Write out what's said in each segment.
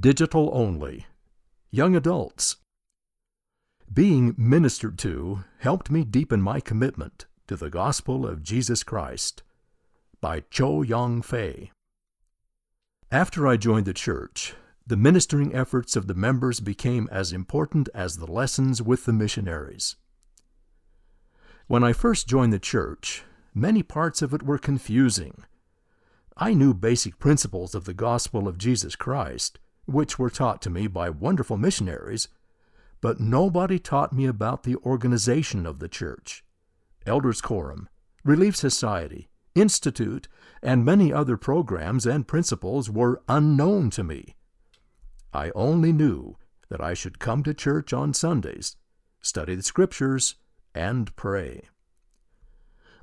Digital only. Young adults. Being ministered to helped me deepen my commitment to the gospel of Jesus Christ. By Cho Yong Fei. After I joined the church, the ministering efforts of the members became as important as the lessons with the missionaries. When I first joined the church, many parts of it were confusing. I knew basic principles of the gospel of Jesus Christ, which were taught to me by wonderful missionaries, but nobody taught me about the organization of the church. Elders Quorum, Relief Society, Institute, and many other programs and principles were unknown to me. I only knew that I should come to church on Sundays, study the Scriptures, and pray.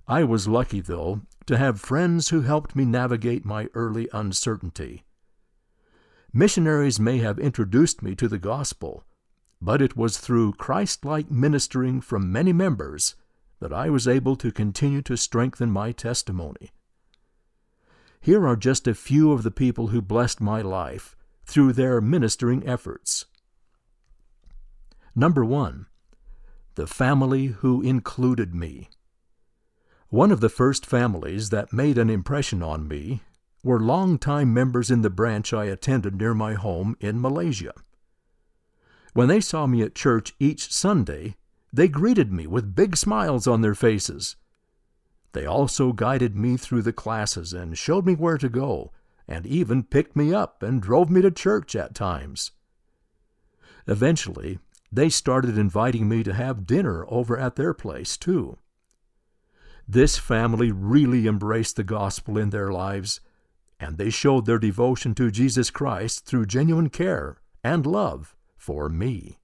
I was lucky, though, to have friends who helped me navigate my early uncertainty. Missionaries may have introduced me to the gospel, but it was through Christ like ministering from many members that I was able to continue to strengthen my testimony. Here are just a few of the people who blessed my life through their ministering efforts. Number one, the family who included me. One of the first families that made an impression on me were long-time members in the branch I attended near my home in Malaysia. When they saw me at church each Sunday, they greeted me with big smiles on their faces. They also guided me through the classes and showed me where to go, and even picked me up and drove me to church at times. Eventually, they started inviting me to have dinner over at their place, too. This family really embraced the gospel in their lives and they showed their devotion to Jesus Christ through genuine care and love for me.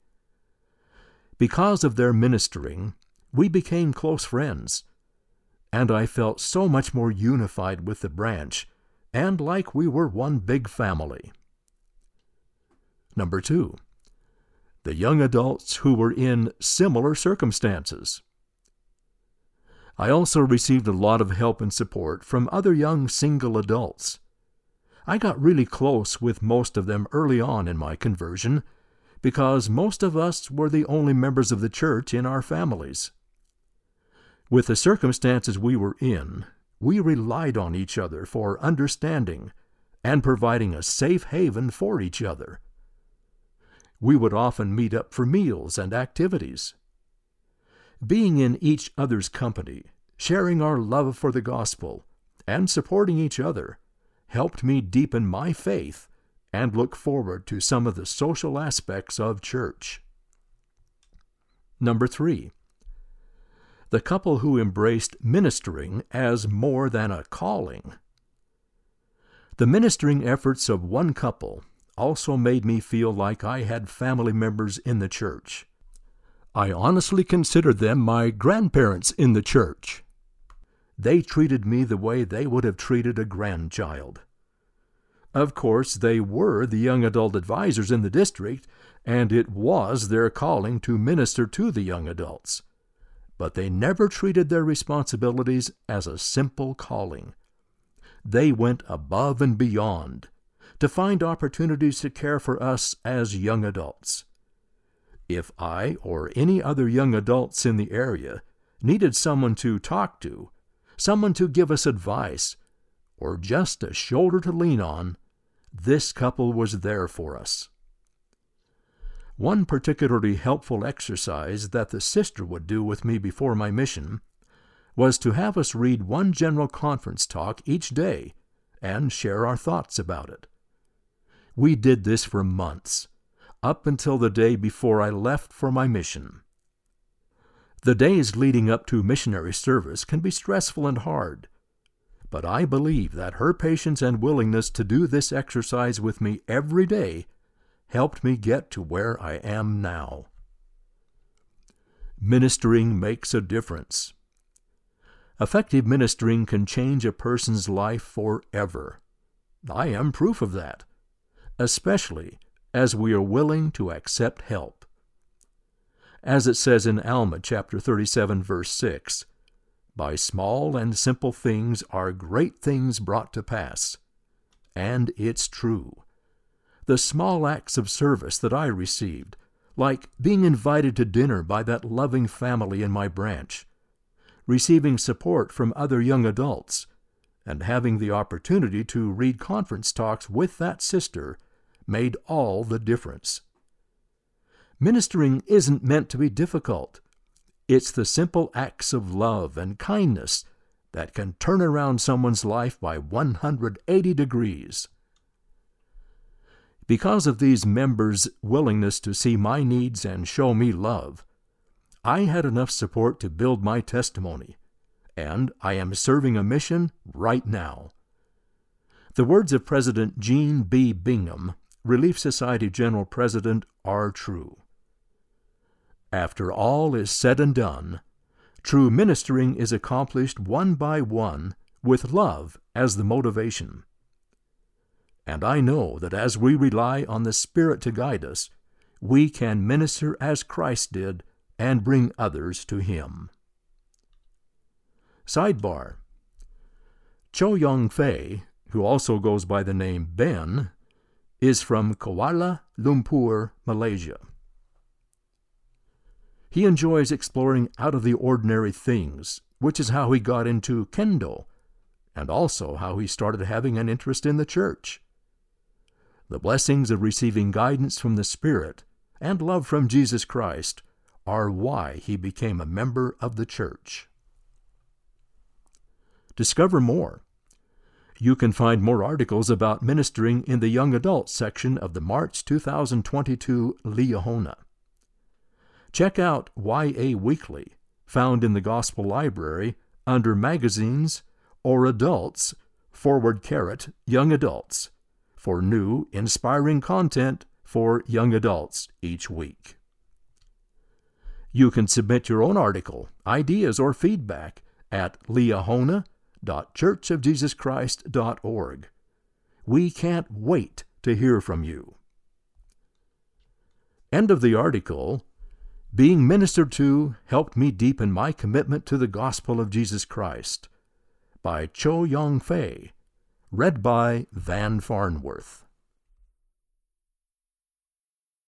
Because of their ministering, we became close friends, and I felt so much more unified with the branch and like we were one big family. Number two, the young adults who were in similar circumstances. I also received a lot of help and support from other young single adults I got really close with most of them early on in my conversion because most of us were the only members of the church in our families. With the circumstances we were in, we relied on each other for understanding and providing a safe haven for each other. We would often meet up for meals and activities. Being in each other's company, sharing our love for the gospel, and supporting each other helped me deepen my faith and look forward to some of the social aspects of church. Number three, the couple who embraced ministering as more than a calling. The ministering efforts of one couple also made me feel like I had family members in the church. I honestly considered them my grandparents in the church. They treated me the way they would have treated a grandchild. Of course, they were the young adult advisors in the district, and it was their calling to minister to the young adults. But they never treated their responsibilities as a simple calling. They went above and beyond to find opportunities to care for us as young adults. If I or any other young adults in the area needed someone to talk to, someone to give us advice, or just a shoulder to lean on, this couple was there for us. One particularly helpful exercise that the sister would do with me before my mission was to have us read one general conference talk each day and share our thoughts about it. We did this for months, up until the day before I left for my mission. The days leading up to missionary service can be stressful and hard, but I believe that her patience and willingness to do this exercise with me every day helped me get to where I am now. Ministering makes a difference. Effective ministering can change a person's life forever. I am proof of that, especially as we are willing to accept help. As it says in Alma chapter 37 verse 6, by small and simple things are great things brought to pass. And it's true. the small acts of service that I received, like being invited to dinner by that loving family in my branch, receiving support from other young adults, and having the opportunity to read conference talks with that sister made all the difference. Ministering isn't meant to be difficult. It's the simple acts of love and kindness that can turn around someone's life by 180 degrees. Because of these members' willingness to see my needs and show me love, I had enough support to build my testimony, and I am serving a mission right now. The words of President Jean B. Bingham, Relief Society General President, are true. After all is said and done, true ministering is accomplished one by one with love as the motivation. And I know that as we rely on the Spirit to guide us, we can minister as Christ did and bring others to Him. Sidebar Cho Yong Fei, who also goes by the name Ben, is from Kuala Lumpur, Malaysia. He enjoys exploring out of the ordinary things, which is how he got into kendo, and also how he started having an interest in the church. The blessings of receiving guidance from the Spirit and love from Jesus Christ are why he became a member of the church. Discover more. You can find more articles about ministering in the young adult section of the March 2022 Liahona. Check out YA Weekly, found in the Gospel Library under Magazines or Adults, forward caret Young Adults for new, inspiring content for young adults each week. You can submit your own article, ideas, or feedback at liahona.churchofjesuschrist.org. We can't wait to hear from you. End of the article. Being ministered to helped me deepen my commitment to the gospel of Jesus Christ by Cho Yong Fei Read by Van Farnworth.